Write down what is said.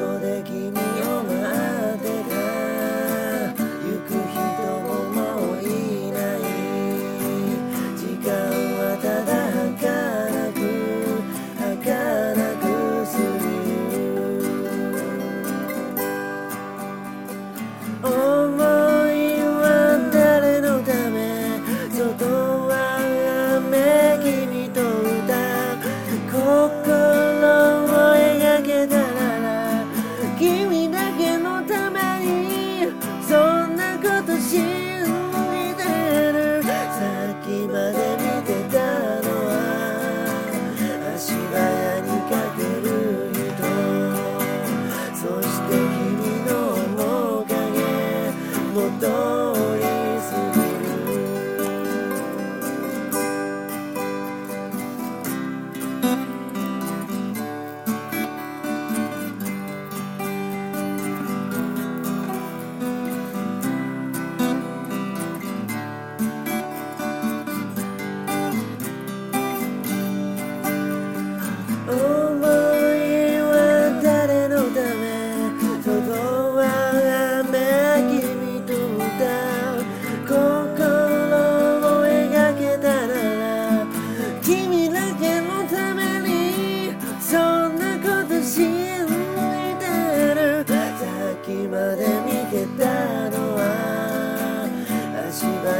こで君を待 mudou. see that.